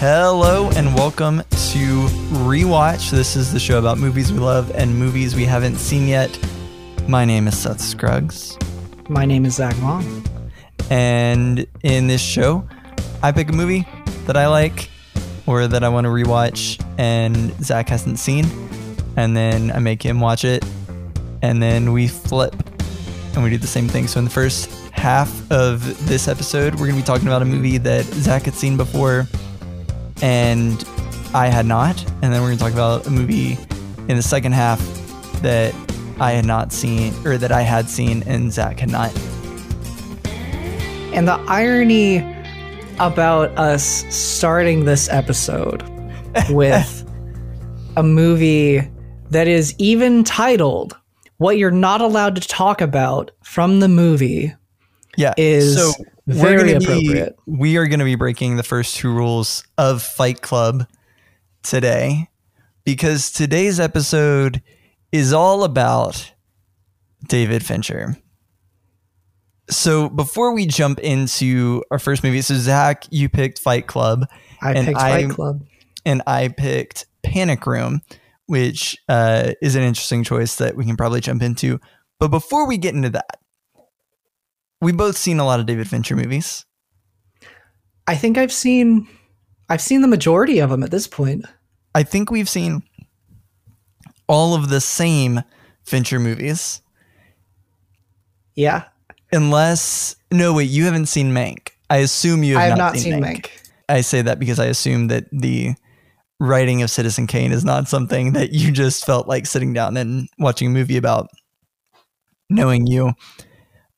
Hello and welcome to Rewatch. This is the show about movies we love and movies we haven't seen yet. My name is Seth Scruggs, My name is Zach Long. and in this show, I pick a movie that I like or that I want to rewatch, and Zach hasn't seen, and then I make him watch it, and then we flip and we do the same thing. So in the first half of this episode, we're going to be talking about a movie that Zach had seen before and I had not. And then we're going to talk about a movie in the second half that I had not seen, or that I had seen and Zach had not. And the irony about us starting this episode with a movie that is even titled What You're Not Allowed to Talk About from the movie Yeah. is so we're gonna be- we are going to be breaking the first two rules of Fight Club today because today's episode is all about David Fincher. So before we jump into our first movie, so Zach, you picked Fight Club I And picked I- Fight Club. and I picked Panic Room, which uh, is an interesting choice that we can probably jump into. But before we get into that, we both seen a lot of David Fincher movies. I think I've seen I've seen the majority of them at this point. I think we've seen all of the same Fincher movies, Yeah. unless no wait, you haven't seen Mank. I assume you have, I have not, not seen Mank. I say that because I assume that the writing of Citizen Kane is not something that you just felt like sitting down and watching a movie about, knowing you.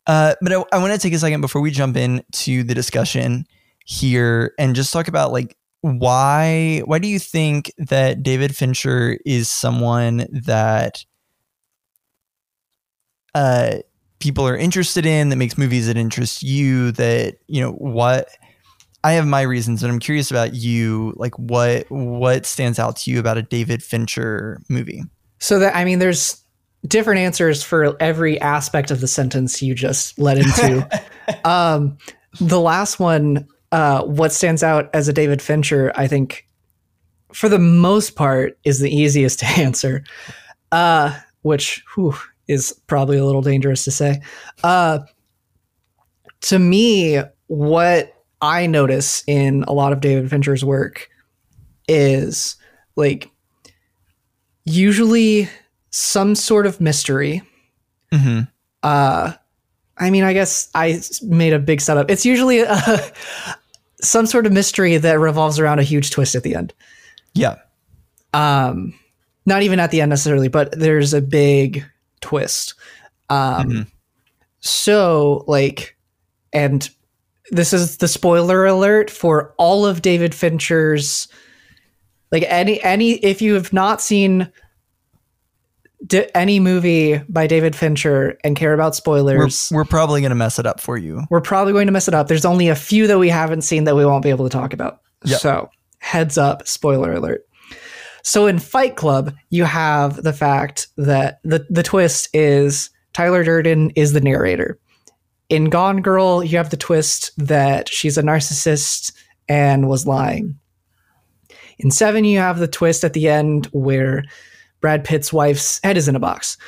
Uh, but I, I want to take a second before we jump into the discussion here and just talk about like why why do you think that David Fincher is someone that uh, people are interested in that makes movies that interest you that you know what I have my reasons, but I'm curious about you. Like, what what stands out to you about a David Fincher movie? So that I mean, there's different answers for every aspect of the sentence you just led into. um, the last one, uh, what stands out as a David Fincher, I think, for the most part, is the easiest to answer. Uh, which whew, is probably a little dangerous to say. Uh, to me, what I notice in a lot of David Fincher's work is like usually some sort of mystery. hmm Uh, I mean, I guess I made a big setup. It's usually uh, some sort of mystery that revolves around a huge twist at the end. Yeah, Um, not even at the end necessarily, but there's a big twist. Um, Mhm. so like, and this is the spoiler alert for all of David Fincher's, like any any if you have not seen di- any movie by David Fincher and care about we're spoilers, we're probably gonna mess it up for you. we're probably going to mess it up. There's only a few that we haven't seen that we won't be able to talk about. Yep. So, heads up, spoiler alert. So in Fight Club, you have the fact that the the twist is Tyler Durden is the narrator. In Gone Girl, you have the twist that she's a narcissist and was lying. In Seven, you have the twist at the end where Brad Pitt's wife's head is in a box.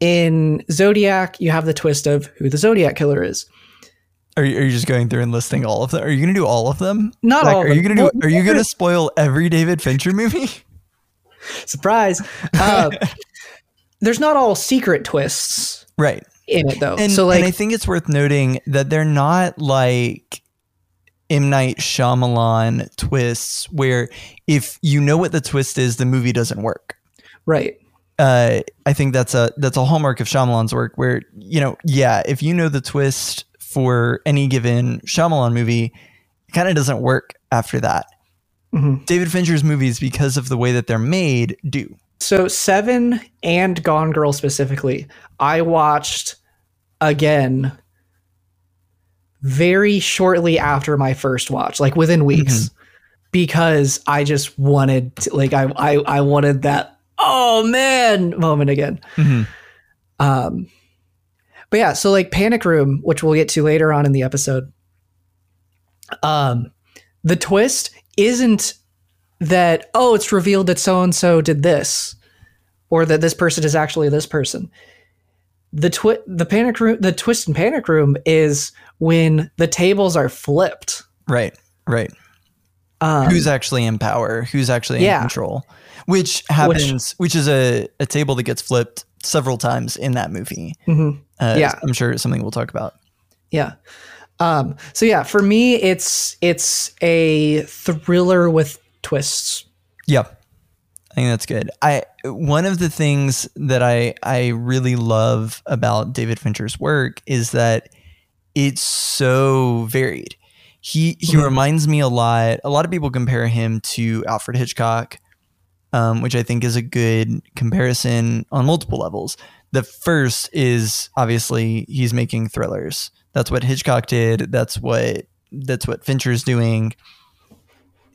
In Zodiac, you have the twist of who the Zodiac killer is. Are you, are you just going through and listing all of them? Are you gonna do all of them? Not Like, all. Of are you gonna do? Well, Are you gonna spoil every David Fincher movie? surprise? Uh, there's not all secret twists right. in it though. And, so like, and I think it's worth noting that they're not like M Night Shyamalan twists where if you know what the twist is, the movie doesn't work. right? uh, I think that's a that's a hallmark of Shyamalan's work. Where you know, yeah, if you know the twist for any given Shyamalan movie, it kind of doesn't work after that. Mhm. David Fincher's movies, because of the way that they're made, do. So Seven and Gone Girl specifically, I watched again very shortly after my first watch, like within weeks, because I just wanted to, like I, I I wanted that oh man moment again. Mhm. Um, but yeah, so like Panic Room, which we'll get to later on in the episode. Um, the twist isn't that oh it's revealed that so and so did this or that this person is actually this person the twi- the panic room the twist and panic room is when the tables are flipped Right. Right. um, who's actually in power? Who's actually Yeah. in control? Which happens, which, is a, a table that gets flipped several times in that movie. mhm. Uh, Yeah. I'm sure it's something we'll talk about. Yeah. Um, so yeah, for me, it's it's a thriller with twists. Yeah. I think that's good. I one of the things that I I really love about David Fincher's work is that it's so varied. He he Mhm. reminds me a lot. A lot of people compare him to Alfred Hitchcock, um, which I think is a good comparison on multiple levels. The first is obviously he's making thrillers. That's what Hitchcock did. That's what that's what Fincher's doing.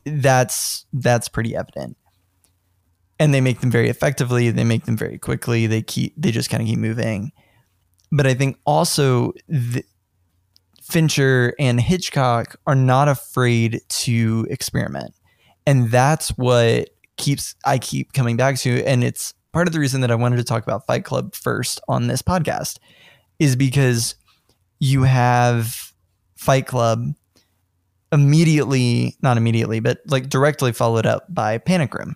That's that's pretty evident. And they make them very effectively. They make them very quickly. They keep they just kind of keep moving. But I think also the, Fincher and Hitchcock are not afraid to experiment. And that's what keeps I keep coming back to and it's part of the reason that I wanted to talk about Fight Club first on this podcast is because you have Fight Club immediately, not immediately, but like directly followed up by Panic Room.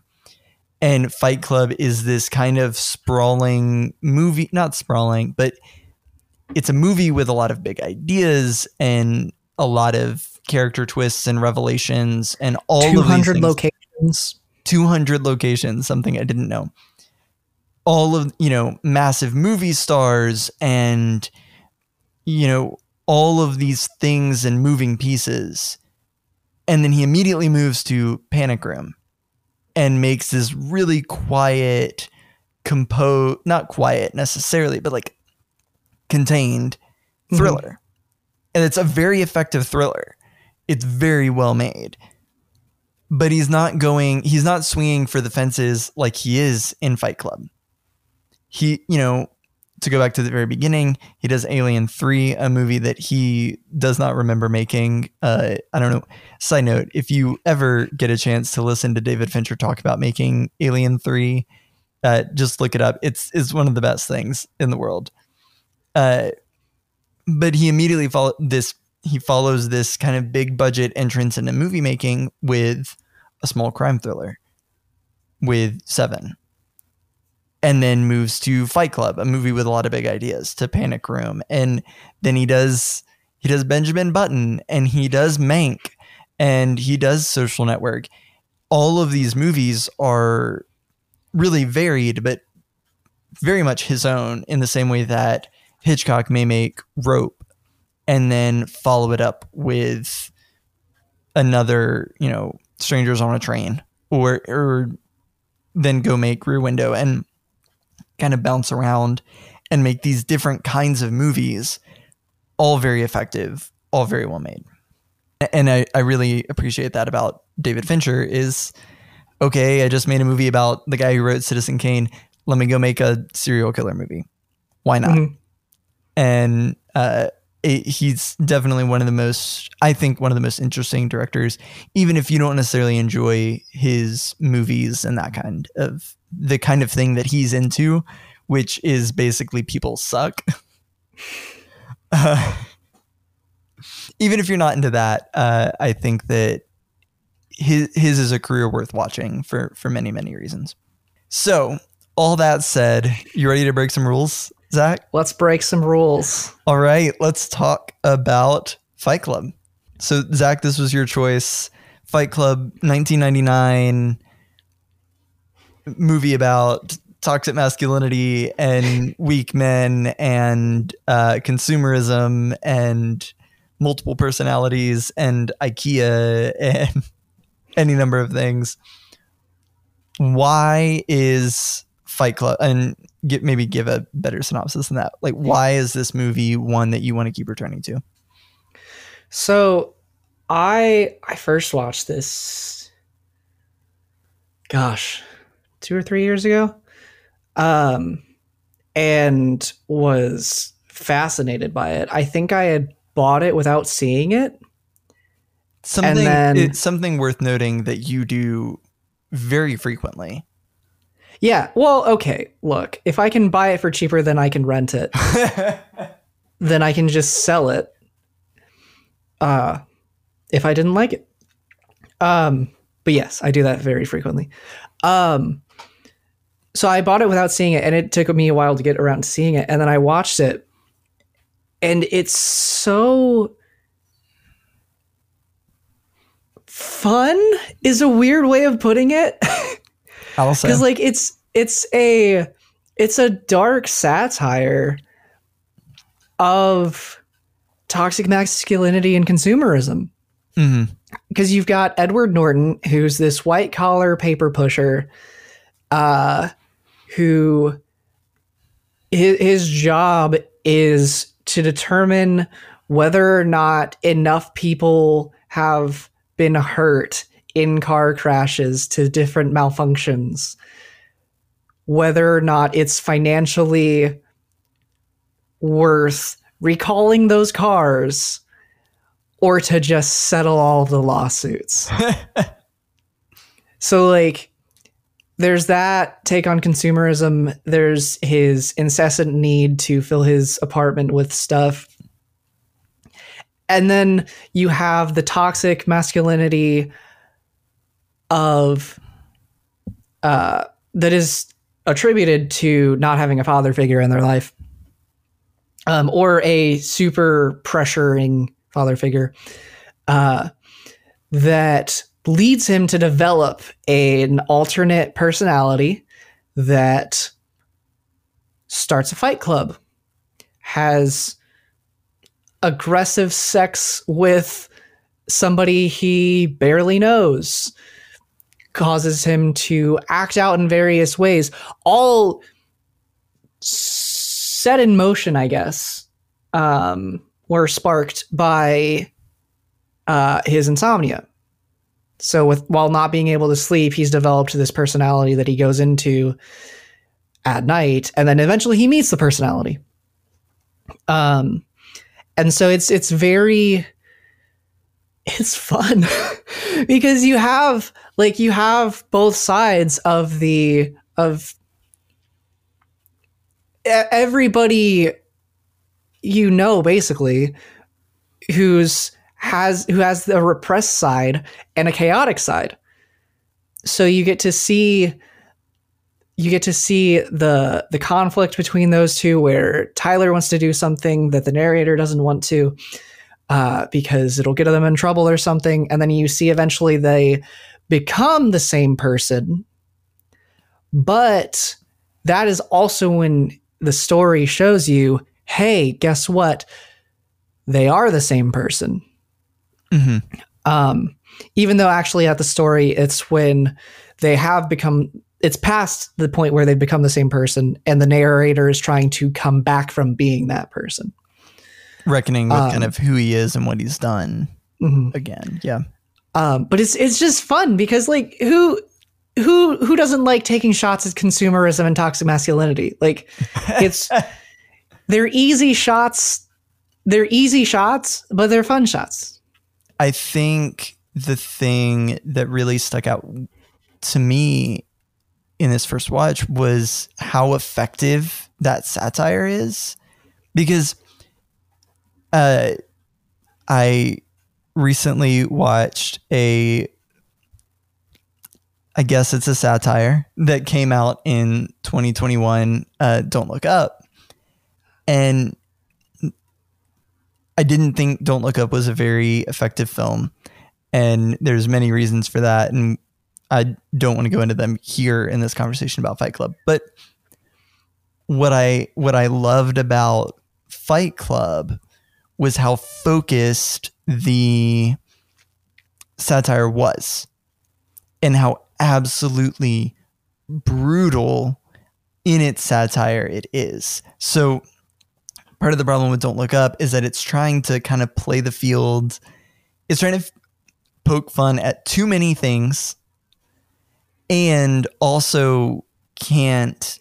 And Fight Club is this kind of sprawling movie, not sprawling, but it's a movie with a lot of big ideas and a lot of character twists and revelations and all Two of these hundred things. locations. 200 locations, something I didn't know. All of, you know, massive movie stars and, you know, all of these things and moving pieces. And then he immediately moves to Panic Room and makes this really quiet, compose, not quiet necessarily, but like contained Mhm. thriller. And it's a very effective thriller. It's very well made but he's not going he's not swinging for the fences like he is in fight club he you know to go back to the very beginning he does alien 3 a movie that he does not remember making. Uh i don't know side note if you ever get a chance to listen to david fincher talk about making alien 3 uh just look it up. It's it's one of the best things in the world. Uh but he immediately followed this he follows this kind of big budget entrance into movie making with a small crime thriller with Seven. And then moves to Fight Club, a movie with a lot of big ideas, to Panic Room. And then he does he does Benjamin Button and he does Mank and he does Social Network. All of these movies are really varied, but very much his own in the same way that Hitchcock may make Rope and then follow it up with another, you know, Strangers on a Train, or or then go make Rear Window and kind of bounce around and make these different kinds of movies, all very effective, all very well made. And I, I really appreciate that about David Fincher is okay, I just made a movie about the guy who wrote Citizen Kane. Let me go make a serial killer movie. Why not? Mhm. and uh, it, he's definitely one of the most, I think, one of the most interesting directors. Even if you don't necessarily enjoy his movies and that kind of the kind of thing that he's into, which is basically people suck. uh, even if you're not into that, uh, I think that his his is a career worth watching for for many many reasons. So all that said, you ready to break some rules, Zach? Let's break some rules. All right, let's talk about Fight Club. So, Zach, this was your choice. Fight Club, 1999 movie about toxic masculinity and weak men and uh, consumerism and multiple personalities and IKEA and any number of things. Why is Fight Club and get maybe give a better synopsis than that? Like, why is this movie one that you want to keep returning to? So I I first watched this gosh, two or three years ago. Um and was fascinated by it. I think I had bought it without seeing it. Something then- it's something worth noting that you do very frequently. Yeah. Well, okay. Look, if I can buy it for cheaper than I can rent it, then I can just sell it. Uh, if I didn't like it. Um, but yes, I do that very frequently. Um, so I bought it without seeing it, and it took me a while to get around to seeing it, and then I watched it, and it's so fun is a weird way of putting it. Because like it's it's a it's a dark satire of toxic masculinity and consumerism. Because you've got edward norton who's this white collar paper pusher uh who his, his job is to determine whether or not enough people have been hurt in car crashes to different malfunctions whether or not it's financially worth recalling those cars or to just settle all the lawsuits. so like there's that take on consumerism, there's his incessant need to fill his apartment with stuff. And then you have the toxic masculinity of uh that is attributed to not having a father figure in their life um, or a super pressuring father figure uh, that leads him to develop an alternate personality that starts a fight club has aggressive sex with somebody he barely knows causes him to act out in various ways, all set in motion, I guess, um, were sparked by uh, his insomnia. So, with while not being able to sleep, he's developed this personality that he goes into at night, and then eventually he meets the personality. Um, and so it's it's very it's fun because you have like you have both sides of the of everybody you know basically who's has who has the repressed side and a chaotic side. So you get to see you get to see the the conflict between those two where Tyler wants to do something that the narrator doesn't want to uh, because it'll get them in trouble or something. And then you see eventually they become the same person. But that is also when the story shows you hey guess what? They are the same person Mhm. um, even though actually at the story it's when they have become it's past the point where they've become the same person and the narrator is trying to come back from being that person reckoning with kind Um, of who he is and what he's done Mhm. again. Yeah. um, but it's it's just fun because like who who who doesn't like taking shots at consumerism and toxic masculinity like it's they're easy shots they're easy shots but they're fun shots I think the thing that really stuck out to me in this first watch was how effective that satire is. Because uh I recently watched a I guess it's a satire that came out in 2021 uh Don't Look Up. And I didn't think Don't Look Up was a very effective film, and there's many reasons for that, and I don't want to go into them here in this conversation about Fight Club. But what I what I loved about Fight Club was how focused the satire was, and how absolutely brutal in its satire it is. So part of the problem with Don't Look Up is that it's trying to kind of play the field. It's trying to f- poke fun at too many things and also can't,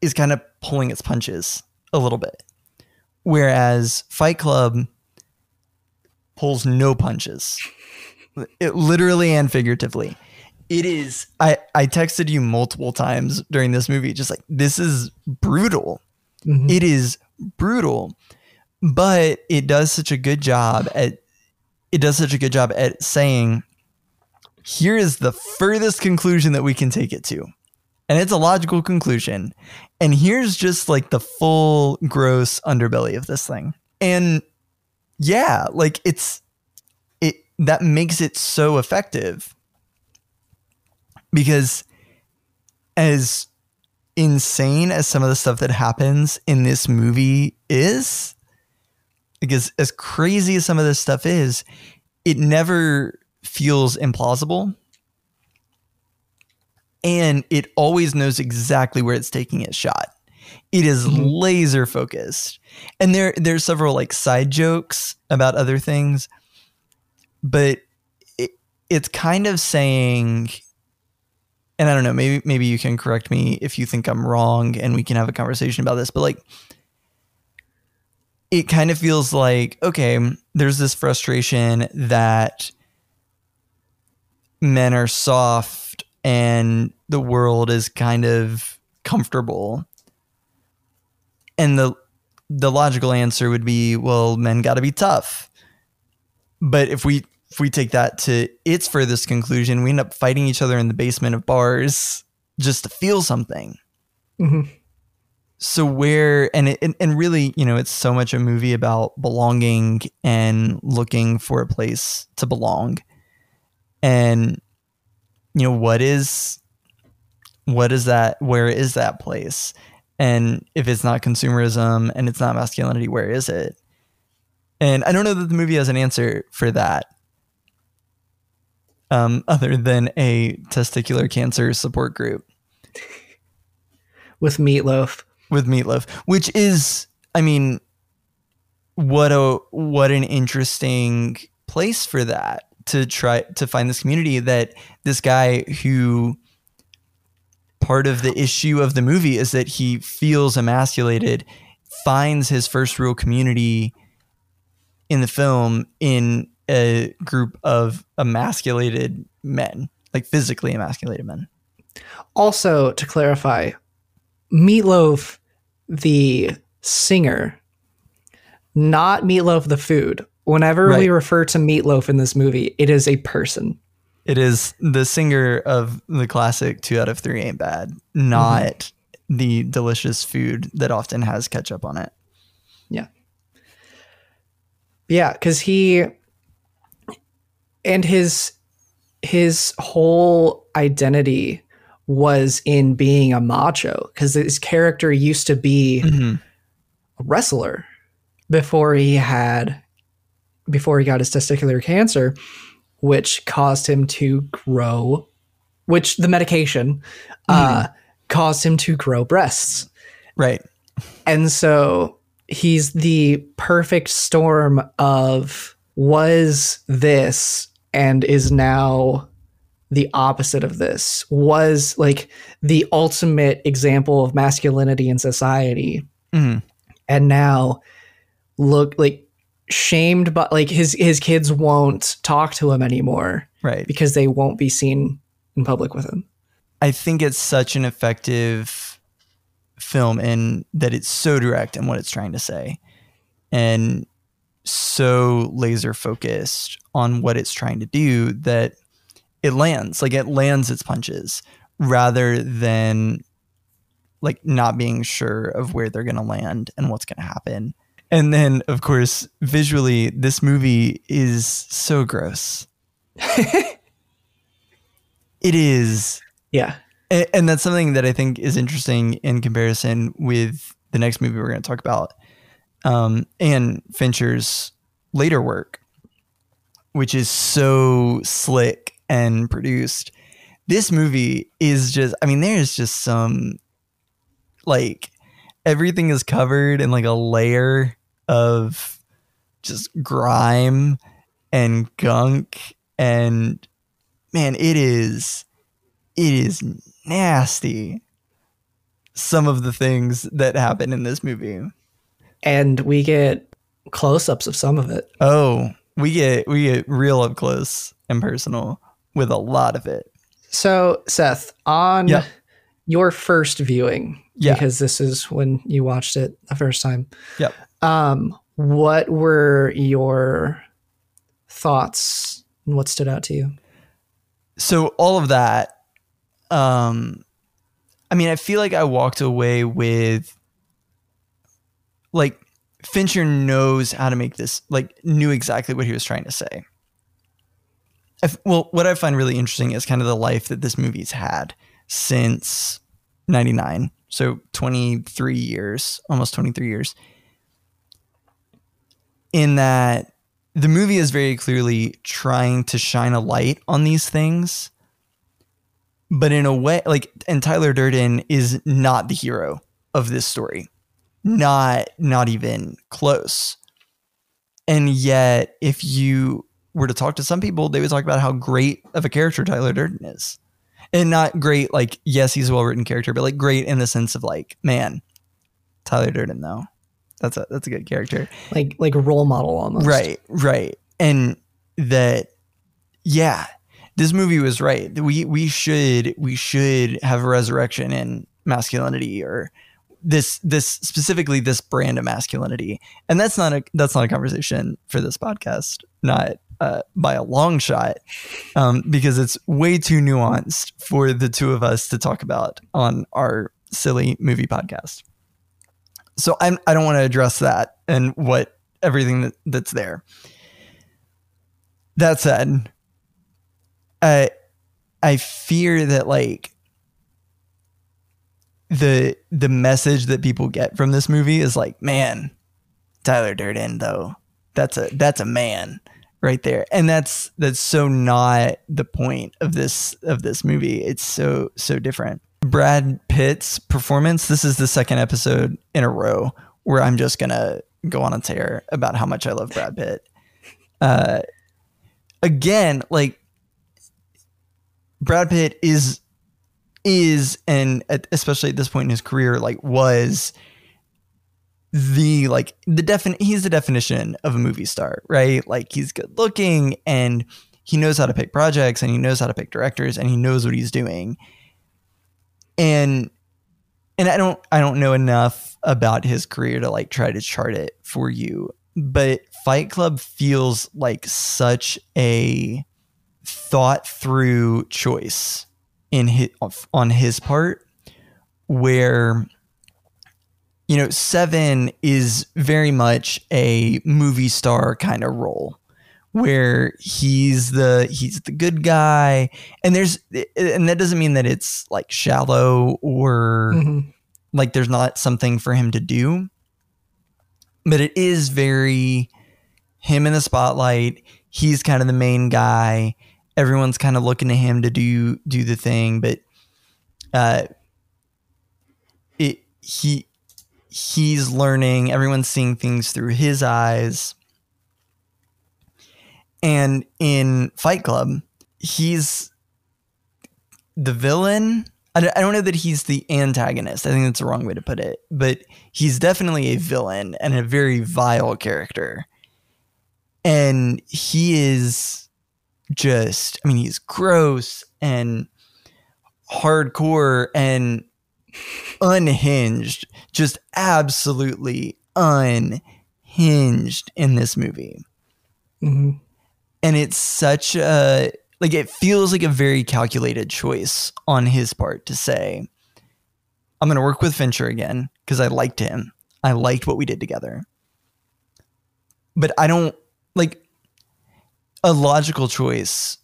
is kind of pulling its punches a little bit. Whereas Fight Club pulls no punches. It literally and figuratively. It is I I texted you multiple times during this movie just like this is brutal. Mhm. It is brutal. But it does such a good job at it does such a good job at saying here is the furthest conclusion that we can take it to. And it's a logical conclusion. And here's just like the full gross underbelly of this thing. And yeah, like it's it that makes it so effective. Because as insane as some of the stuff that happens in this movie is, because as crazy as some of this stuff is, it never feels implausible. And it always knows exactly where it's taking its shot. It is Mhm. laser focused. And there there's several like side jokes about other things, but it, it's kind of saying and I don't know, maybe maybe you can correct me if you think I'm wrong and we can have a conversation about this, but like it kind of feels like okay, there's this frustration that men are soft and the world is kind of comfortable. And the the logical answer would be, well, men got to be tough. But if we if we take that to its furthest conclusion, we end up fighting each other in the basement of bars just to feel something. Mhm. So where and it, and, and really, you know, it's so much a movie about belonging and looking for a place to belong. And you know, what is what is that where is that place? And if it's not consumerism and it's not masculinity, where is it? And I don't know that the movie has an answer for that. Um, other than a testicular cancer support group With meatloaf. with meatloaf, which is, I mean, what a what an interesting place for that to try to find this community that this guy who part of the issue of the movie is that he feels emasculated finds his first real community in the film in a group of emasculated men like physically emasculated men Also, to clarify, Meatloaf, the singer, not Meatloaf, the food. Whenever we refer to Meatloaf in this movie, it is a person. It is the singer of the classic Two Out of Three Ain't Bad, not mm-hmm. the delicious food that often has ketchup on it. Yeah. Yeah, because he and his his whole identity was in being a macho because his character used to be Mhm. a wrestler before he had before he got his testicular cancer which caused him to grow which the medication uh caused him to grow breasts Right. and so he's the perfect storm of was this and is now the opposite of this was like the ultimate example of masculinity in society Mhm. and now look like shamed but like his his kids won't talk to him anymore Right. because they won't be seen in public with him I think it's such an effective film in that it's so direct in what it's trying to say and so laser focused on what it's trying to do that it lands like it lands its punches rather than like not being sure of where they're going to land and what's going to happen. And then of course visually this movie is so gross. It is. Yeah. And, and that's something that I think is interesting in comparison with the next movie we're going to talk about, um, and Fincher's later work, which is so slick and produced. This movie is just, I mean, there's just some like everything is covered in like a layer of just grime and gunk. And man it is it is nasty some of the things that happen in this movie. And we get close-ups of some of it. Oh we get we get real up close and personal with a lot of it. So, Seth, on Yep. your first viewing, Yeah. because this is when you watched it the first time. Yep. Um, what were your thoughts and what stood out to you? so all of that um i mean i feel like i walked away with like fincher knows how to make this like knew exactly what he was trying to say. I f- well what i find really interesting is kind of the life that this movie's had since 99 so 23 years almost 23 years. In that the movie is very clearly trying to shine a light on these things but in a way like and Tyler Durden is not the hero of this story not not even close and yet if you were to talk to some people they would talk about how great of a character Tyler Durden is and not great like yes he's a well-written character but like great in the sense of like man Tyler Durden though that's a that's a good character Like like a role model almost. Right, right. And that yeah, this movie was right. We we should we should have a resurrection in masculinity or this this specifically this brand of masculinity. And that's not a that's not a conversation for this podcast, not uh, by a long shot, um, because it's way too nuanced for the two of us to talk about on our silly movie podcast. So I'm I don't want to address that and what everything that, that's there. That said, I I fear that like the the message that people get from this movie is like, man, Tyler Durden though, that's a that's a man right there. And that's that's so not the point of this of this movie. It's so so different. Brad Pitt's performance, this is the second episode in a row where I'm just gonna go on a tear about how much I love Brad Pitt. Uh again, like Brad Pitt is is and especially at this point in his career, like was the like the defin he's the definition of a movie star, right? Like he's good looking and he knows how to pick projects and he knows how to pick directors and he knows what he's doing. And and I don't I don't know enough about his career to like try to chart it for you, but Fight Club feels like such a thought through choice in his, on his part where you know 7 is very much a movie star kind of role where he's the he's the good guy and there's and that doesn't mean that it's like shallow or Mhm. like there's not something for him to do but it is very him in the spotlight he's kind of the main guy everyone's kind of looking to him to do do the thing but uh it he he's learning everyone's seeing things through his eyes and in fight club he's the villain I don't, I don't know that he's the antagonist. I think that's the wrong way to put it. But he's definitely a villain and a very vile character. And he is just, I mean, he's gross and hardcore and unhinged, just absolutely unhinged in this movie. Mhm. and it's such a like it feels like a very calculated choice on his part to say i'm going to work with fincher again because i liked him. I liked what we did together. But i don't like a logical choice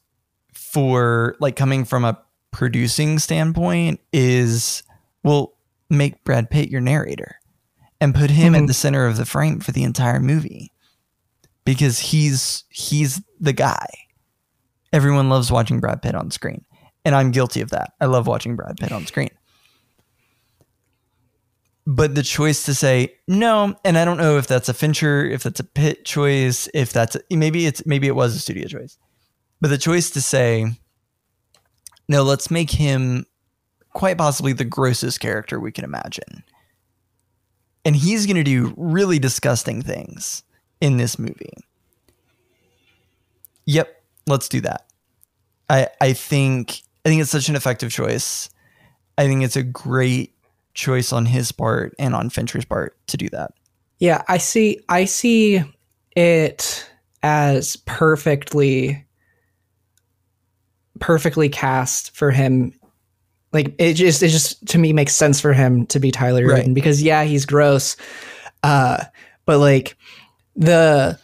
for like coming from a producing standpoint is well make brad pitt your narrator and put him at Mhm. the center of the frame for the entire movie because he's he's the guy. Everyone loves watching Brad Pitt on screen, and I'm guilty of that. I love watching Brad Pitt on screen. But the choice to say no, and I don't know if that's a Fincher, if that's a Pitt choice, if that's a, maybe it's maybe it was a studio choice, but the choice to say no, let's make him quite possibly the grossest character we can imagine, and he's going to do really disgusting things in this movie. Yep, let's do that. I I think I think it's such an effective choice. I think it's a great choice on his part and on Fincher's part to do that. Yeah, I see I see it as perfectly perfectly cast for him. Like it just it just to me makes sense for him to be Tyler Right. Because yeah, he's gross. Uh but like the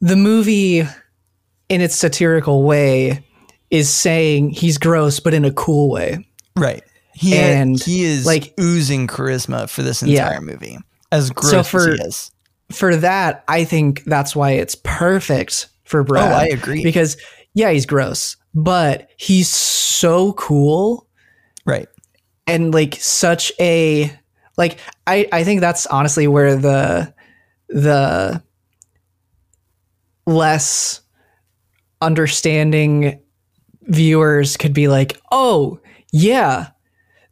the movie in its satirical way is saying he's gross but in a cool way. Right. He And, he is like- oozing charisma for this Yeah. entire movie. As gross for- as he is. For that, I think that's why it's perfect for Brad. Oh, I agree. because yeah, he's gross, but he's so cool right. and like such a like I I think that's honestly where the the less understanding viewers could be like, "Oh, yeah.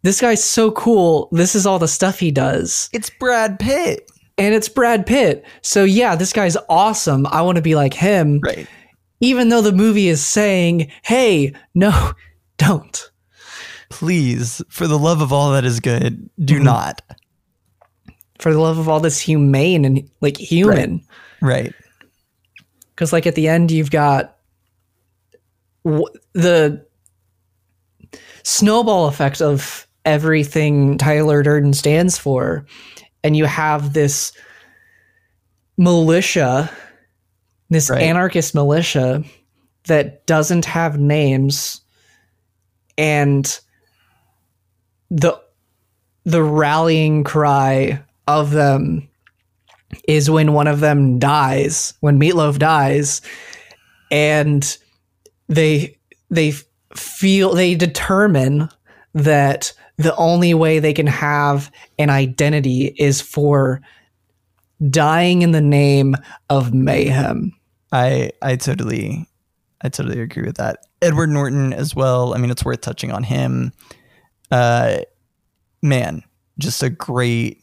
This guy's so cool. This is all the stuff he does." It's Brad Pitt. And it's Brad Pitt. So yeah, this guy's awesome. I want to be like him. Right. Even though the movie is saying, "Hey, no, don't." Please, for the love of all that is good, do Mhm. not. for the love of all this humane and like human Right. because like at the end you've got w- the snowball effect of everything tyler durden stands for. And you have this militia this Right. anarchist militia that doesn't have names. And the the rallying cry of them is when one of them dies, when Meatloaf dies, and they they feel they determine that the only way they can have an identity is for dying in the name of mayhem. I I totally I totally agree with that. Edward Norton as well. I mean, it's worth touching on him. Uh man, just a great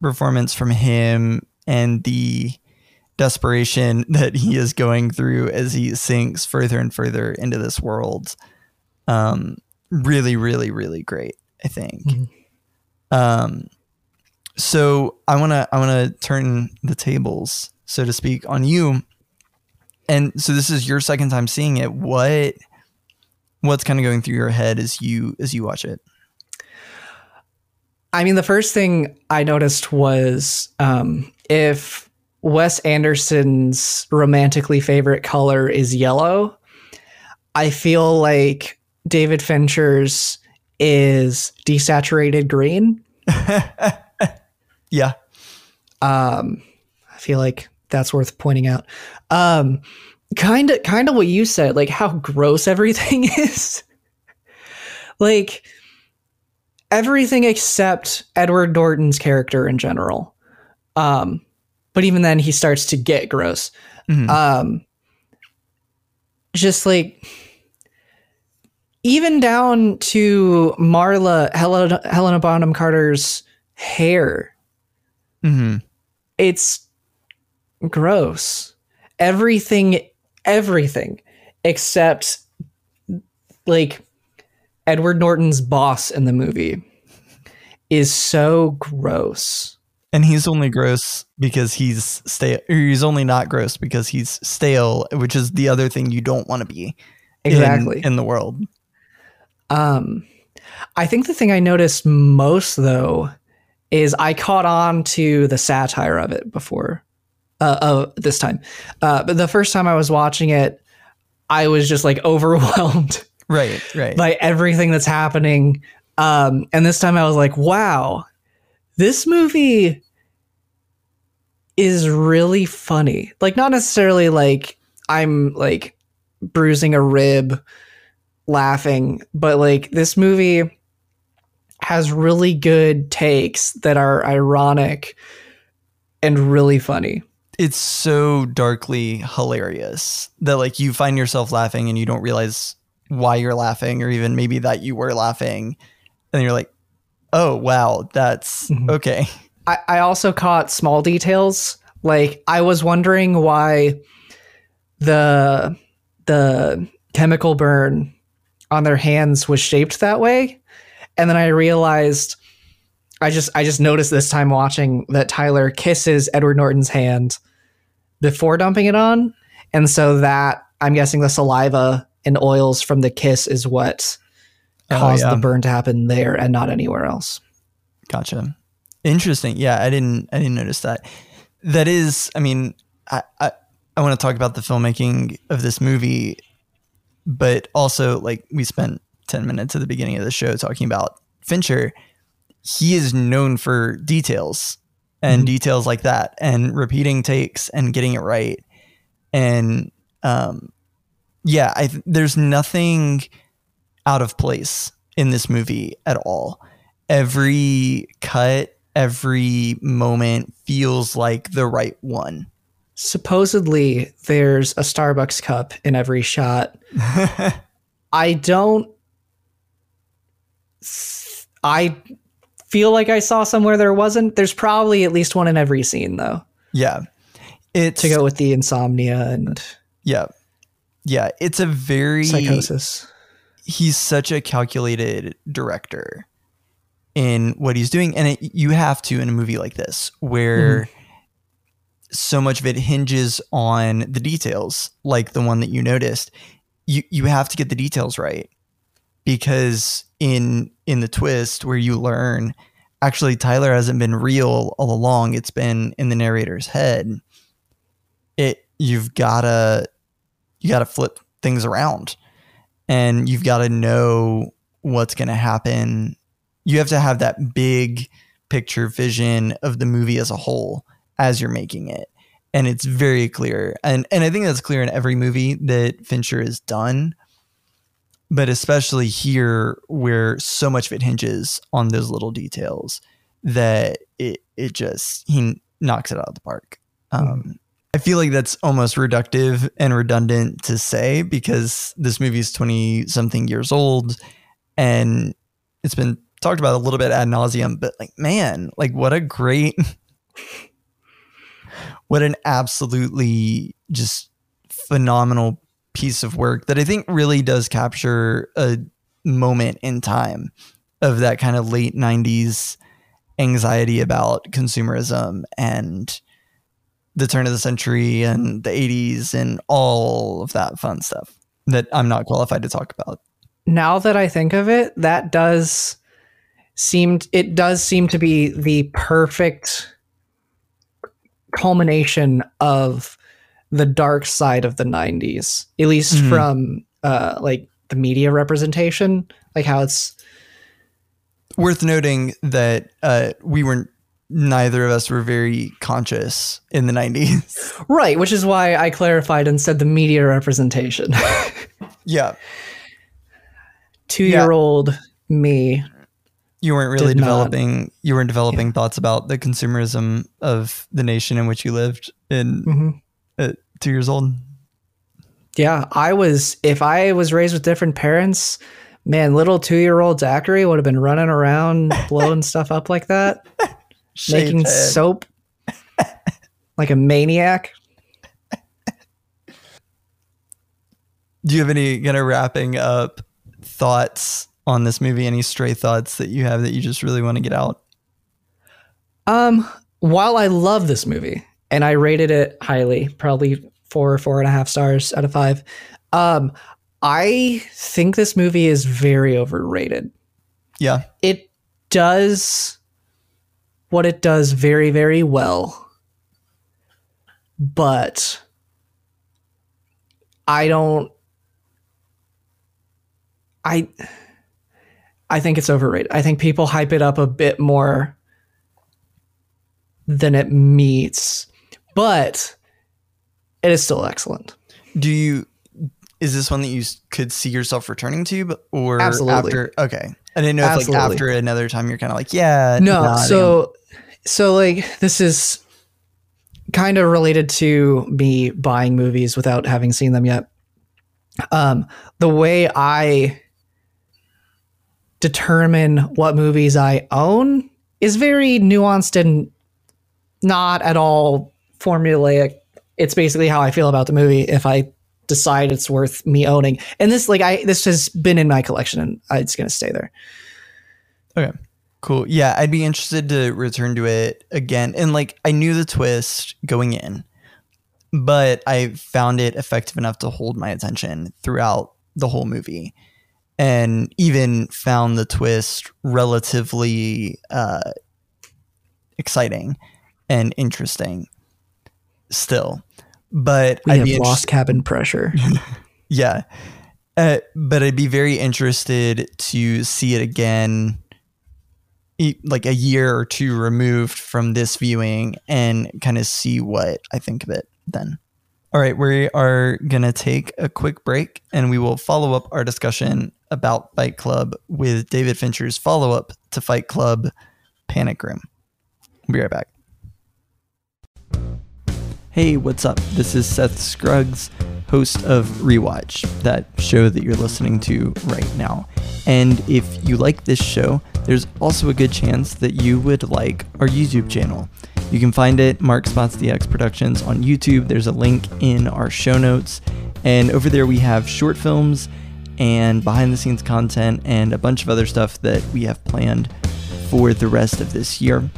performance from him and the desperation that he is going through as he sinks further and further into this world. Um really really really great, I think. Mhm. Um so I want to I want to turn the tables so to speak on you and so this is your second time seeing it what what's kind of going through your head as you as you watch it I mean, the first thing I noticed was um, if Wes Anderson's romantically favorite color is yellow, I feel like David Fincher's is desaturated green. yeah Um, I feel like that's worth pointing out. Um, kind of, kind of what you said, like how gross everything is. like everything except Edward Norton's character in general. Um, but even then, he starts to get gross. Mhm. Um, just like even down to Marla Helena, Helena Bonham Carter's hair hmm it's gross. Everything, everything except like Edward Norton's boss in the movie is so gross. and he's only gross because he's stale or he's only not gross because he's stale which is the other thing you don't want to be in- Exactly. in, the world Um, I think the thing I noticed most though is I caught on to the satire of it before. Uh, uh this time, uh, but the first time I was watching it, I was just like overwhelmed right right by everything that's happening. Um, and this time I was like, wow, this movie is really funny. Like, not necessarily like I'm like bruising a rib laughing, but like this movie has really good takes that are ironic and really funny. it's so darkly hilarious that like you find yourself laughing and you don't realize why you're laughing or even maybe that you were laughing and you're like oh wow that's Mhm. okay I, I also caught small details. Like I was wondering why the the chemical burn on their hands was shaped that way. And then I realized I just I just noticed this time watching that Tyler kisses Edward Norton's hand before dumping it on. And so that I'm guessing the saliva and oils from the kiss is what Oh, caused yeah. the burn to happen there and not anywhere else. Gotcha. Interesting. Yeah, I didn't I didn't notice that. That is, I mean, I I, I want to talk about the filmmaking of this movie, but also like we spent 10 minutes at the beginning of the show talking about Fincher. He is known for details and Mhm. details like that and repeating takes and getting it right. And um yeah, I there's nothing out of place in this movie at all every cut, every moment feels like the right one. Supposedly there's a Starbucks cup in every shot. I don't I feel like I saw somewhere there wasn't. There's probably at least one in every scene though. yeah. It's To go with the insomnia and yeah. Yeah, it's a very psychosis. he's such a calculated director in what he's doing and it, you have to in a movie like this where mm-hmm. So much of it hinges on the details like the one that you noticed. You you have to get the details right because in in the twist where you learn actually Tyler hasn't been real all along. It's been in the narrator's head. It you've got to you got to flip things around and you've got to know what's to happen. You have to have that big picture vision of the movie as a whole as you're making it. And it's very clear. And and I think that's clear in every movie that Fincher has done. But especially here where so much of it hinges on those little details that it it just he knocks it out of the park. Um, I feel like that's almost reductive and redundant to say because this movie is 20 something years old and it's been talked about a little bit ad nauseum, but like, man, like what a great, what an absolutely just phenomenal piece of work that I think really does capture a moment in time of that kind of late 90s anxiety about consumerism and the turn of the century and the 80s and all of that fun stuff that I'm not qualified to talk about. Now that I think of it, that does seem it does seem to be the perfect culmination of the dark side of the 90s at least Mhm. from uh like the media representation like how it's Worth noting that uh, we weren't, neither of us were very conscious in the 90s. right which is why i clarified and said the media representation yeah. two year old me You weren't really Did not. developing, you weren't developing thoughts about the consumerism of the nation in which you lived in Mhm. at two years old. yeah i was if i was raised with different parents man little two year old zachary would have been running around blowing stuff up like that making head. soap like a maniac. Do you have any kind of wrapping up thoughts on this movie? Any stray thoughts that you have that you just really want to get out? Um, while I love this movie and I rated it highly, probably four, or four and a half stars out of five, um, I think this movie is very overrated. Yeah. It does what it does very, very well, but I don't. I I think it's overrated. I think people hype it up a bit more than it meets, but it is still excellent. Do you? Is this one that you could see yourself returning to, or Absolutely. after? Okay, I didn't know if like after another time you're kind of like, yeah, No, nah, I think so so like this is kind of related to me buying movies without having seen them yet. Um, the way I determine what movies I own is very nuanced and not at all formulaic it's basically how I feel about the movie if I decide it's worth me owning. And this like I this has been in my collection and it's going to stay there. Okay. Cool. Yeah, I'd be interested to return to it again. And like I knew the twist going in, but I found it effective enough to hold my attention throughout the whole movie. And even found the twist relatively uh, exciting and interesting still. But We I'd have be lost cabin pressure. yeah. Uh, but I'd be very interested to see it again, like a year or two removed from this viewing and kind of see what I think of it then. All right, we are going to take a quick break and we will follow up our discussion about Fight Club with David Fincher's follow up to Fight Club Panic Room. We'll be right back. Hey, what's up? This is Seth Scruggs, host of Rewatch, that show that you're listening to right now. And if you like this show, there's also a good chance that you would like our YouTube channel. You can find it, Mark Spots DX Productions, on YouTube. There's a link in our show notes. And over there, we have short films and behind the scenes content and a bunch of other stuff that we have planned for the rest of this year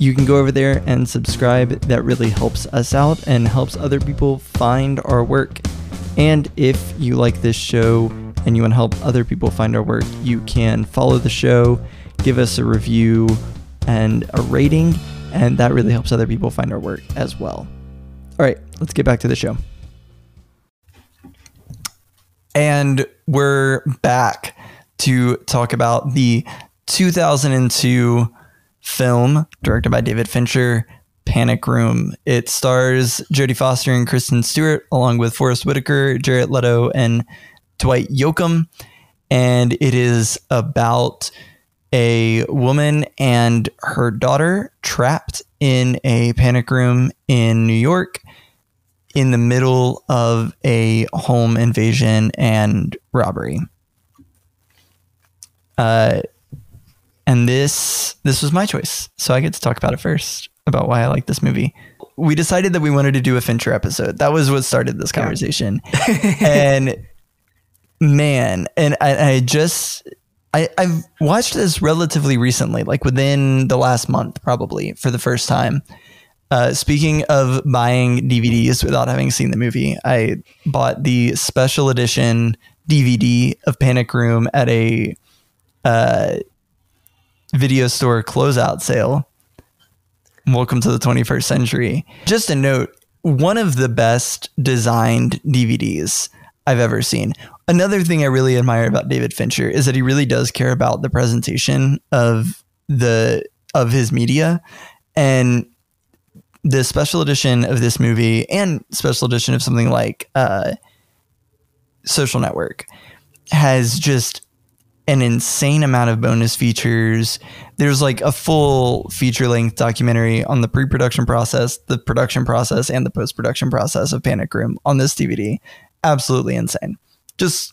you can go over there and subscribe. That really helps us out and helps other people find our work. And if you like this show and you want to help other people find our work, you can follow the show, give us a review and a rating, and that really helps other people find our work as well. All right, let's get back to the show. And we're back to talk about the 2002 film directed by David Fincher, Panic Room. It stars Jodie Foster and Kristen Stewart, along with Forest Whitaker, Jared Leto, and Dwight Yoakam. And it is about a woman and her daughter trapped in a panic room in New York in the middle of a home invasion and robbery. Uh, and this this was my choice, so I get to talk about it first about why I like this movie. We decided that we wanted to do a Fincher episode. That was what started this conversation, and man, and I, I just I, I've watched this relatively recently, like within the last month, probably for the first time. Uh, speaking of buying DVDs without having seen the movie, I bought the special edition DVD of Panic Room at a uh, video store closeout sale. Welcome to the 21st century. Just a note one of the best designed DVDs I've ever seen. Another thing I really admire about David Fincher is that he really does care about the presentation of the of his media and the special edition of this movie and special edition of something like uh, Social Network has just an insane amount of bonus features. There's like a full feature length documentary on the pre production process, the production process, and the post production process of Panic Room on this DVD. Absolutely insane. Just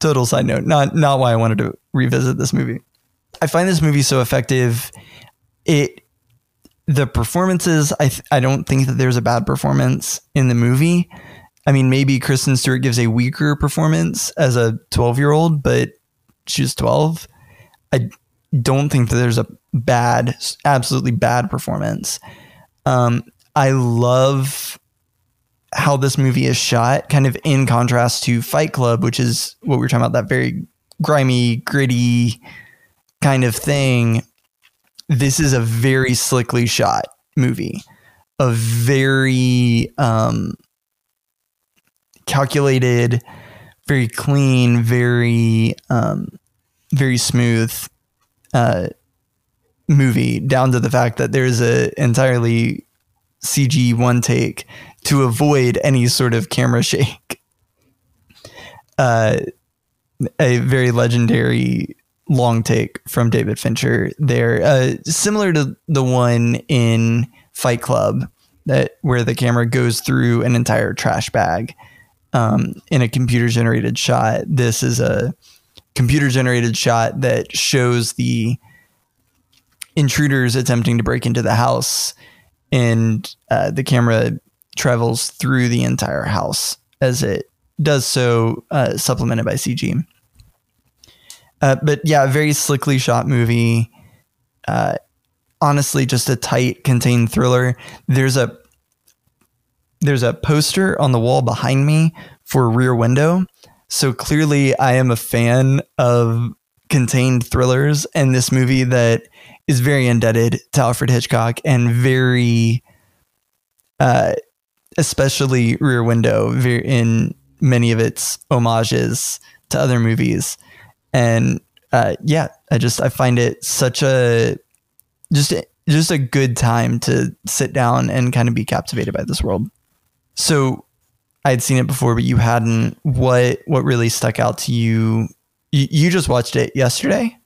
total side note, not not why I wanted to revisit this movie. I find this movie so effective. It the performances, I th- I don't think that there's a bad performance in the movie. I mean, maybe Kristen Stewart gives a weaker performance as a 12 year old, but she's 12. I don't think that there's a bad, absolutely bad performance. Um, I love how this movie is shot, kind of in contrast to Fight Club, which is what we were talking about, that very grimy, gritty kind of thing. This is a very slickly shot movie, a very um, calculated, very clean, very um, very smooth uh, movie. Down to the fact that there's a entirely CG one take to avoid any sort of camera shake. Uh, a very legendary long take from David Fincher there, uh, similar to the one in Fight Club that where the camera goes through an entire trash bag um, in a computer generated shot. This is a computer generated shot that shows the intruders attempting to break into the house and uh, the camera travels through the entire house as it does so, uh, supplemented by CG. Uh, but yeah, very slickly shot movie. Uh, honestly, just a tight, contained thriller. There's a there's a poster on the wall behind me for Rear Window. So clearly, I am a fan of contained thrillers, and this movie that is very indebted to Alfred Hitchcock and very, uh, especially Rear Window, in many of its homages to other movies, and uh, yeah, I just I find it such a just just a good time to sit down and kind of be captivated by this world. So I had seen it before, but you hadn't. What what really stuck out to you? You, you just watched it yesterday.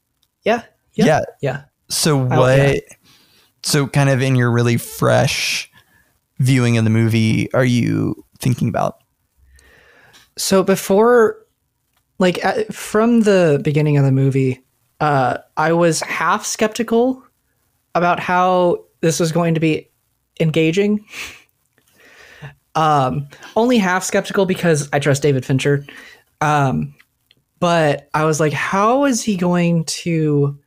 Yeah. Yeah. Yeah. So Oh, what? yeah. So kind of in your really fresh viewing of the movie, are you thinking about? So before, like uh, from the beginning of the movie, uh, I was half skeptical about how this was going to be engaging. Um, only half skeptical because I trust David Fincher. Um, but I was like, how is he going to?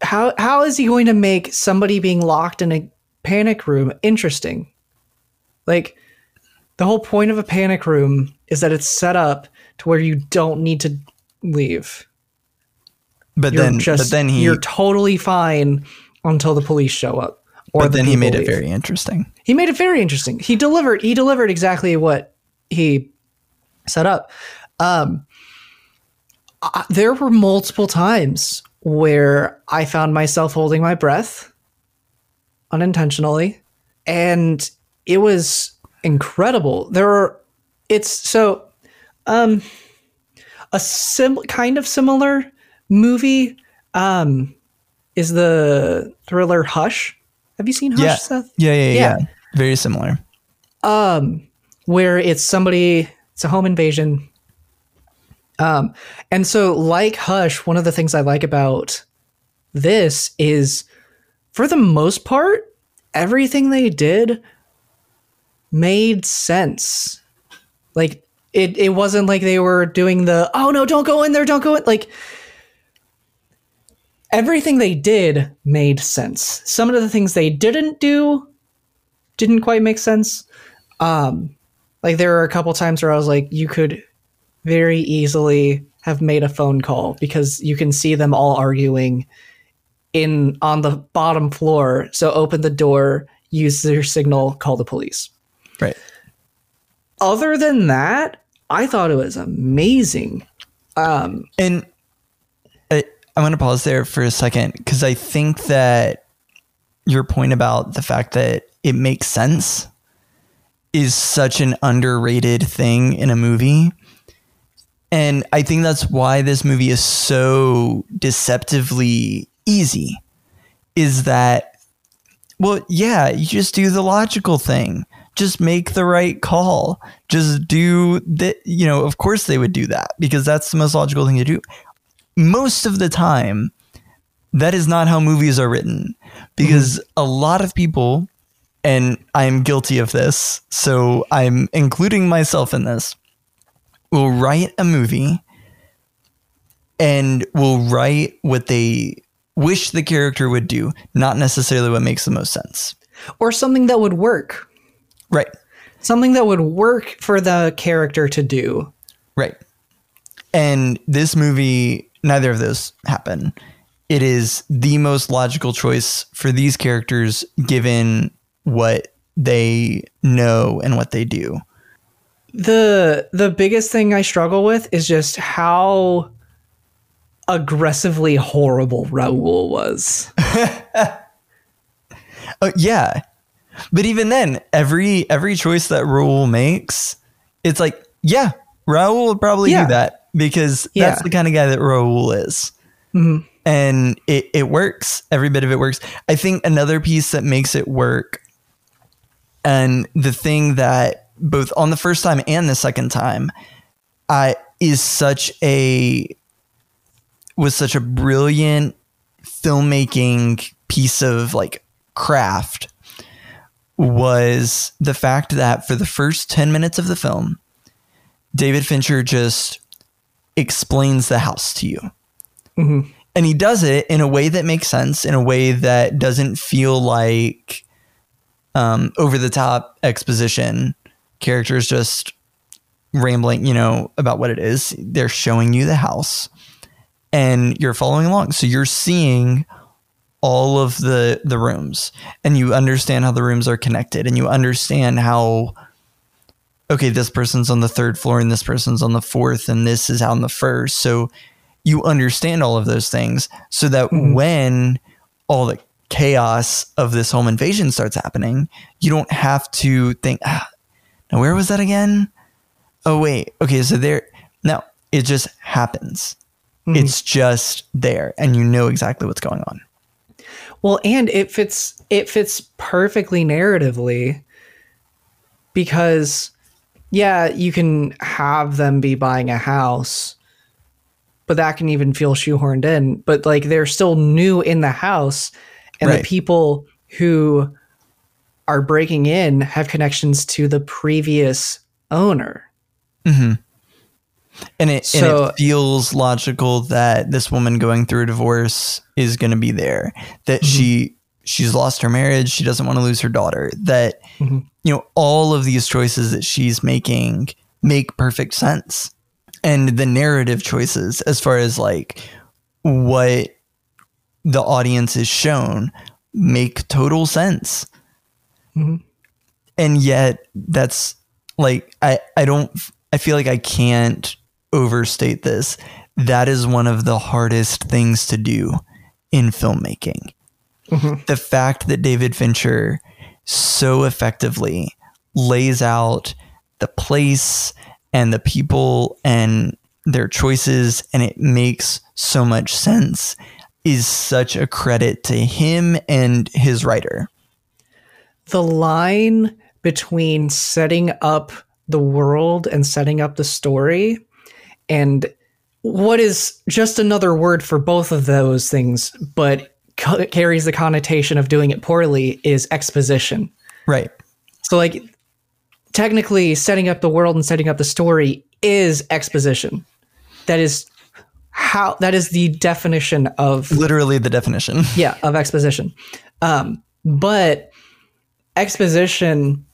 How how is he going to make somebody being locked in a panic room interesting? Like the whole point of a panic room is that it's set up to where you don't need to leave. But You're then, just but then he, you're totally fine until the police show up. Or but the then he made it very interesting. He made it very interesting. He delivered. He delivered exactly what he set up. Um, I, there were multiple times where I found myself holding my breath unintentionally, and it was incredible. There are. It's so. Um, a sim kind of similar movie. Um, is the thriller Hush? Have you seen Hush, Yeah. Seth? Yeah, yeah, yeah, Yeah. yeah. Very similar. um, where it's somebody, it's a home invasion. Um, and so, like Hush, one of the things I like about this is, for the most part, everything they did made sense. Like it, it wasn't like they were doing the oh no, don't go in there, don't go in. Like everything they did made sense. Some of the things they didn't do didn't quite make sense. Um, like there were a couple times where I was like, you could very easily have made a phone call because you can see them all arguing in on the bottom floor. So open the door, use their signal, call the police. Right. Other than that, I thought it was amazing. Um, And I, I want to pause there for a second because I think that your point about the fact that it makes sense is such an underrated thing in a movie. And I think that's why this movie is so deceptively easy. Is that, well, yeah, you just do the logical thing. Just make the right call. Just do that. You know, of course they would do that because that's the most logical thing to do. Most of the time, that is not how movies are written because mm-hmm. a lot of people, and I'm guilty of this, so I'm including myself in this, will write a movie and will write what they wish the character would do, not necessarily what makes the most sense. or something that would work. Right. Something that would work for the character to do. Right. And this movie, neither of those happen. It is the most logical choice for these characters given what they know and what they do. the the biggest thing I struggle with is just how aggressively horrible Raoul was. Oh yeah. But even then, every every choice that Raoul makes, it's like, yeah, Raoul would probably Yeah. do that because that's the kind of guy that Raoul is. Mhm. And it, it works. Every bit of it works. I think another piece that makes it work, and the thing that both on the first time and the second time, I is such a was such a brilliant filmmaking piece of like craft was the fact that for the first 10 minutes of the film, David Fincher just explains the house to you. Mhm. And he does it in a way that makes sense, in a way that doesn't feel like um, over the top exposition. Characters just rambling, you know, about what it is. They're showing you the house and you're following along. So you're seeing all of the the rooms and you understand how the rooms are connected and you understand how okay, this person's on the third floor and this person's on the fourth and this is on the first. So you understand all of those things so that Mhm. when all the chaos of this home invasion starts happening, you don't have to think, ah, now where was that again? Oh wait, okay, so there no, it just happens. Mhm. It's just there and you know exactly what's going on. Well, and it fits it fits perfectly narratively because yeah, you can have them be buying a house, but that can even feel shoehorned in. But like they're still new in the house, and Right. the people who are breaking in have connections to the previous owner. And it, and it feels logical that this woman going through a divorce is going to be there. That she she's lost her marriage. She doesn't want to lose her daughter. That Mhm. you know all of these choices that she's making make perfect sense, and the narrative choices as far as like what the audience is shown make total sense. Mhm. And yet that's like I I don't I feel like I can't overstate this. That is one of the hardest things to do in filmmaking. Mhm. The fact that David Fincher so effectively lays out the place and the people and their choices and it makes so much sense is such a credit to him and his writer. the line between setting up the world and setting up the story and what is just another word for both of those things but ca- carries the connotation of doing it poorly is exposition Right. so like technically setting up the world and setting up the story is exposition that is how that is the definition of Literally the definition. yeah of exposition um but exposition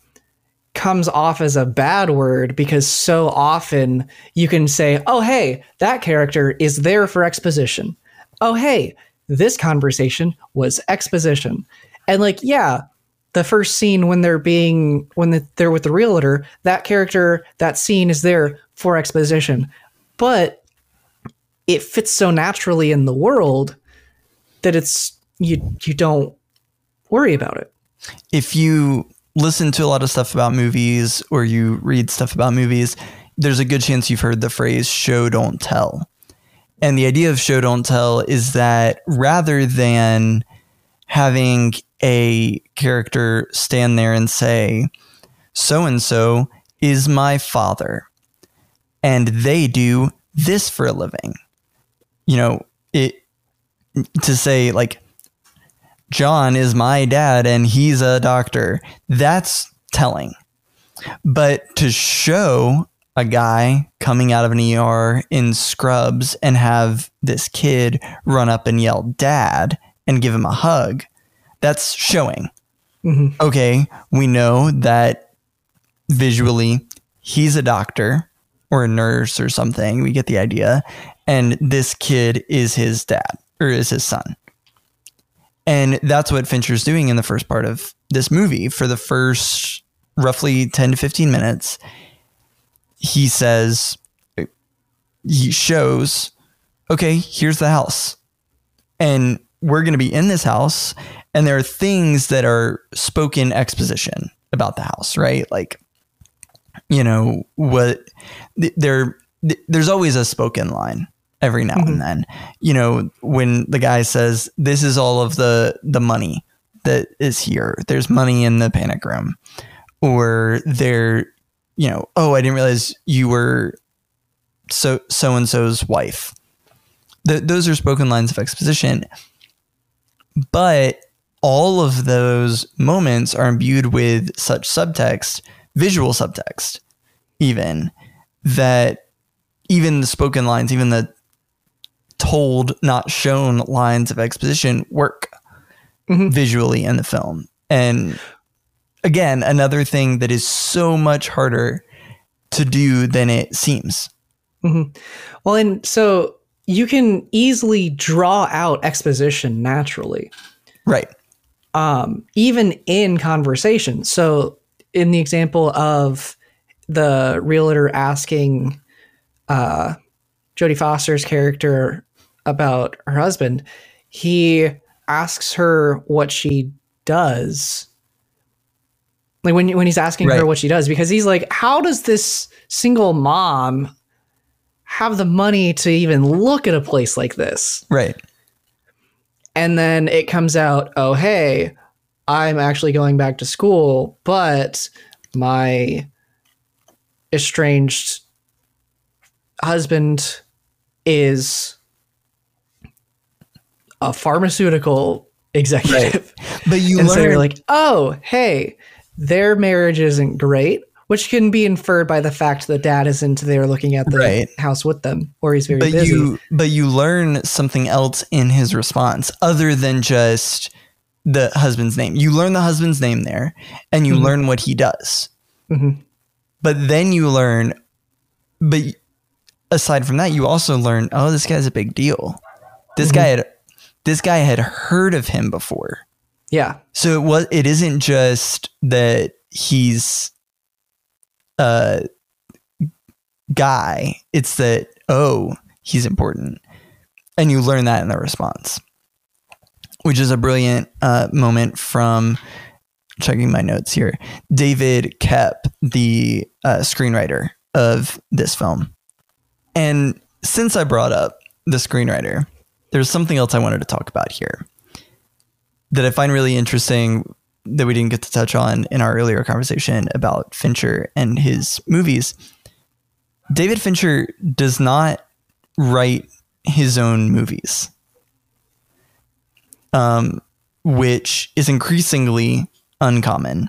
comes off as a bad word because so often you can say oh hey that character is there for exposition. Oh hey this conversation was exposition. And like yeah the first scene when they're being when the, they're with the realtor that character that scene is there for exposition. But it fits so naturally in the world that it's you you don't worry about it. if you listen to a lot of stuff about movies or you read stuff about movies, there's a good chance you've heard the phrase show don't tell. And the idea of show don't tell is that rather than having a character stand there and say, so and so is my father, and they do this for a living. You know, it to say like John is my dad and he's a doctor. That's telling. But to show a guy coming out of an ER in scrubs and have this kid run up and yell dad and give him a hug, that's showing. Mhm. Okay, we know that visually he's a doctor or a nurse or something. We get the idea. And this kid is his dad or is his son. And that's what Fincher's doing in the first part of this movie. For the first roughly 10 to 15 minutes, he says, he shows, okay, here's the house. And we're going to be in this house. And there are things that are spoken exposition about the house, right? Like, you know, what th- there, th- there's always a spoken line every now and mm-hmm. then. You know, when the guy says, "This is all of the the money that is here. There's money in the panic room," or there, you know, oh, I didn't realize you were so so and so's wife. Th- those are spoken lines of exposition, but all of those moments are imbued with such subtext, visual subtext, even that even the spoken lines, even the told, not shown lines of exposition work Mhm. visually in the film. And again, another thing that is so much harder to do than it seems. Well, and so you can easily draw out exposition naturally, Right. um, even in conversation. So, in the example of the realtor asking uh, Jodie Foster's character about her husband, he asks her what she does. Like when when he's asking Right. her what she does, because he's like, how does this single mom have the money to even look at a place like this? Right. And then it comes out, oh, hey, I'm actually going back to school, but my estranged husband is a pharmaceutical executive. But you and so learn you're like, oh, hey, their marriage isn't great, which can be inferred by the fact that dad isn't there looking at the Right. house with them, or he's very but busy. you but you learn something else in his response other than just the husband's name. You learn the husband's name there and you Mhm. learn what he does. Mhm. But then you learn but aside from that you also learn oh this guy's a big deal. This Mhm. guy had this guy had heard of him before. yeah. So it was it isn't just that he's a guy. It's that oh, he's important. And you learn that in the response. Which is a brilliant uh, moment from checking my notes here. David Koepp, the uh, screenwriter of this film. And since I brought up the screenwriter, there's something else I wanted to talk about here that I find really interesting that we didn't get to touch on in our earlier conversation about Fincher and his movies. David Fincher does not write his own movies, um, which is increasingly uncommon.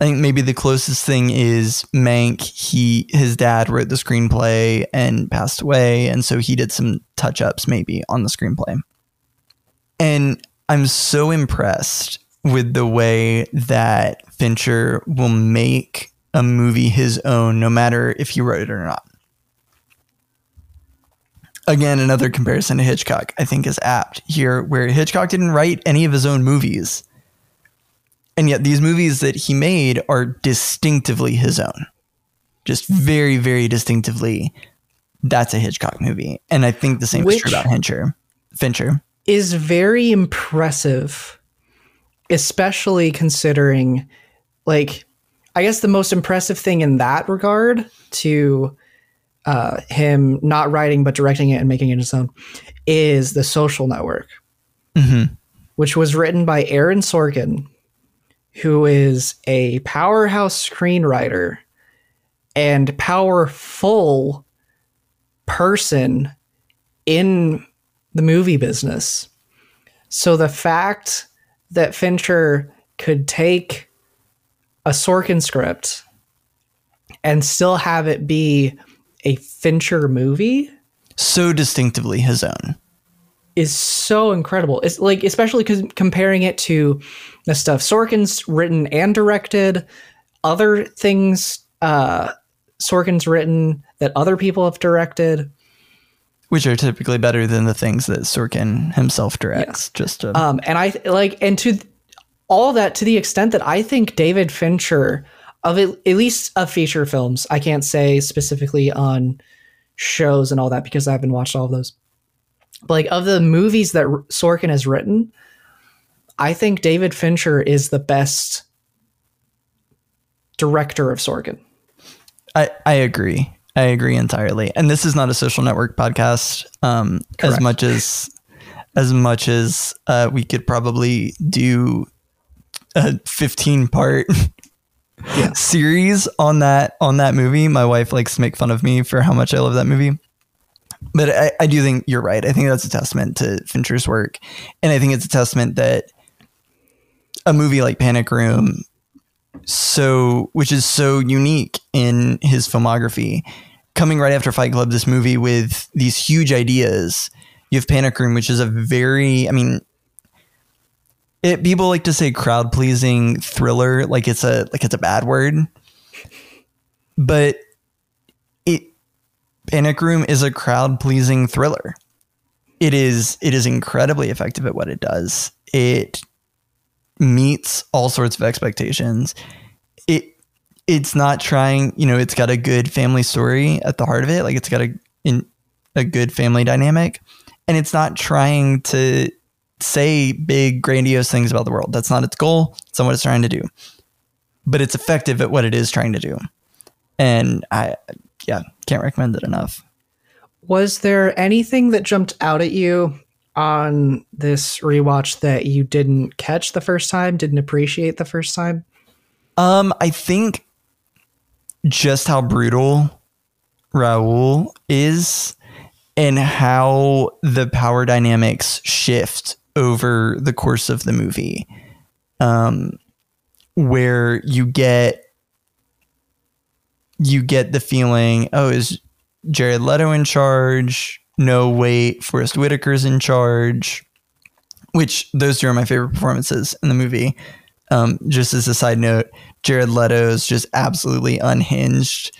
I think maybe the closest thing is Mank. He his dad wrote the screenplay and passed away, and so he did some touch ups maybe on the screenplay. And I'm so impressed with the way that Fincher will make a movie his own, no matter if he wrote it or not. Again, another comparison to Hitchcock, I think, is apt here, where Hitchcock didn't write any of his own movies. And yet, these movies that he made are distinctively his own. Just very, very distinctively, that's a Hitchcock movie. And I think the same is true about Fincher. Fincher. is very impressive, especially considering, like, I guess the most impressive thing in that regard to uh, him not writing but directing it and making it his own is the social network, hmm which was written by Aaron Sorkin, who is a powerhouse screenwriter and powerful person in the movie business. So the fact that Fincher could take a Sorkin script and still have it be a Fincher movie So distinctively his own. Is so incredible. It's like especially because comparing it to the stuff Sorkin's written and directed, other things uh, Sorkin's written that other people have directed. which are typically better than the things that Sorkin himself directs. Just to, Um, and I like, and to th- all that to the extent that I think David Fincher, of at, at least of feature films, I can't say specifically on shows and all that because I haven't watched all of those. But like of the movies that R- Sorkin has written, I think David Fincher is the best director of Sorkin. I I agree. I agree entirely. And this is not a social network podcast. Um, as much as as much as uh, we could probably do a 15 part Yeah. series on that on that movie. My wife likes to make fun of me for how much I love that movie. But I, I do think you're right. I think that's a testament to Fincher's work. And I think it's a testament that a movie like Panic Room, so which is so unique in his filmography, coming right after Fight Club, this movie with these huge ideas. You have Panic Room, which is a very, I mean, it, people like to say crowd pleasing thriller, like it's a like it's a bad word, but Panic Room is a crowd pleasing thriller. It is it is incredibly effective at what it does. It meets all sorts of expectations. It it's not trying, you know, it's got a good family story at the heart of it. Like it's got a in a good family dynamic, and it's not trying to say big grandiose things about the world. That's not its goal. It's not what it's trying to do. But it's effective at what it is trying to do. And I yeah, can't recommend it enough. Was there anything that jumped out at you on this rewatch that you didn't catch the first time, didn't appreciate the first time? Um, I think just how brutal Raoul is and how the power dynamics shift over the course of the movie. Um, where you get you get the feeling, oh, is Jared Leto in charge? No, wait, Forest Whitaker's in charge. Which those two are my favorite performances in the movie. Um, just as a side note, Jared Leto's just absolutely unhinged,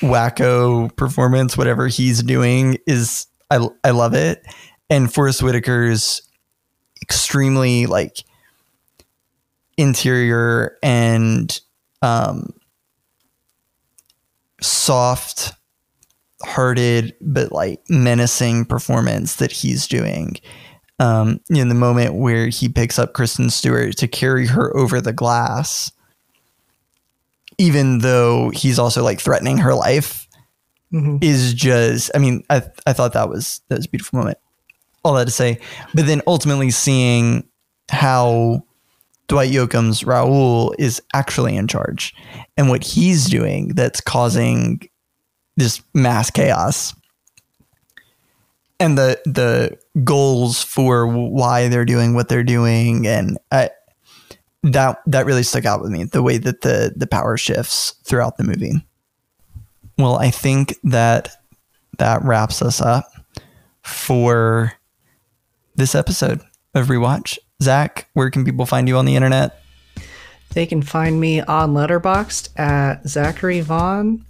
wacko performance. Whatever he's doing is I I love it. And Forest Whitaker's extremely like interior and um, soft hearted but like menacing performance that he's doing um, in the moment where he picks up Kristen Stewart to carry her over the glass, even though he's also like threatening her life, mm-hmm. is just. I mean, I I thought that was that was a beautiful moment. All that to say, but then ultimately seeing how Dwight Yoakam's Raoul is actually in charge. And what he's doing that's causing this mass chaos and the the goals for why they're doing what they're doing. And I, that that really stuck out with me the way that the the power shifts throughout the movie. Well i think that that wraps us up for this episode of rewatch zach where can people find you on the internet they can find me on letterboxd at zachary vaughn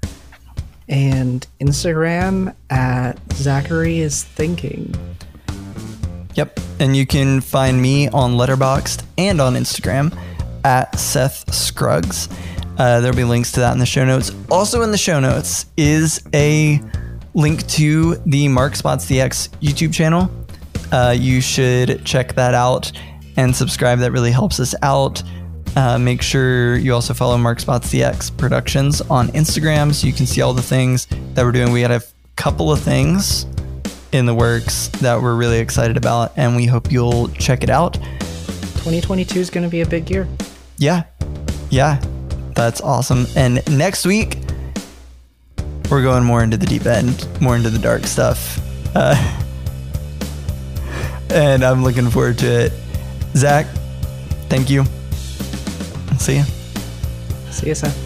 and Instagram at Zachary is Thinking. Yep. And you can find me on Letterboxd and on Instagram at Seth Scruggs. Uh, there'll be links to that in the show notes. Also, in the show notes is a link to the Mark Spots the X YouTube channel. Uh, you should check that out and subscribe. That really helps us out. Uh, make sure you also follow Mark Spots DX Productions on Instagram so you can see all the things that we're doing. We had a couple of things in the works that we're really excited about, and we hope you'll check it out. 2022 is going to be a big year. Yeah. Yeah. That's awesome. And next week, we're going more into the deep end, more into the dark stuff. Uh, and I'm looking forward to it. Zach, thank you. See ya. See you, Seth.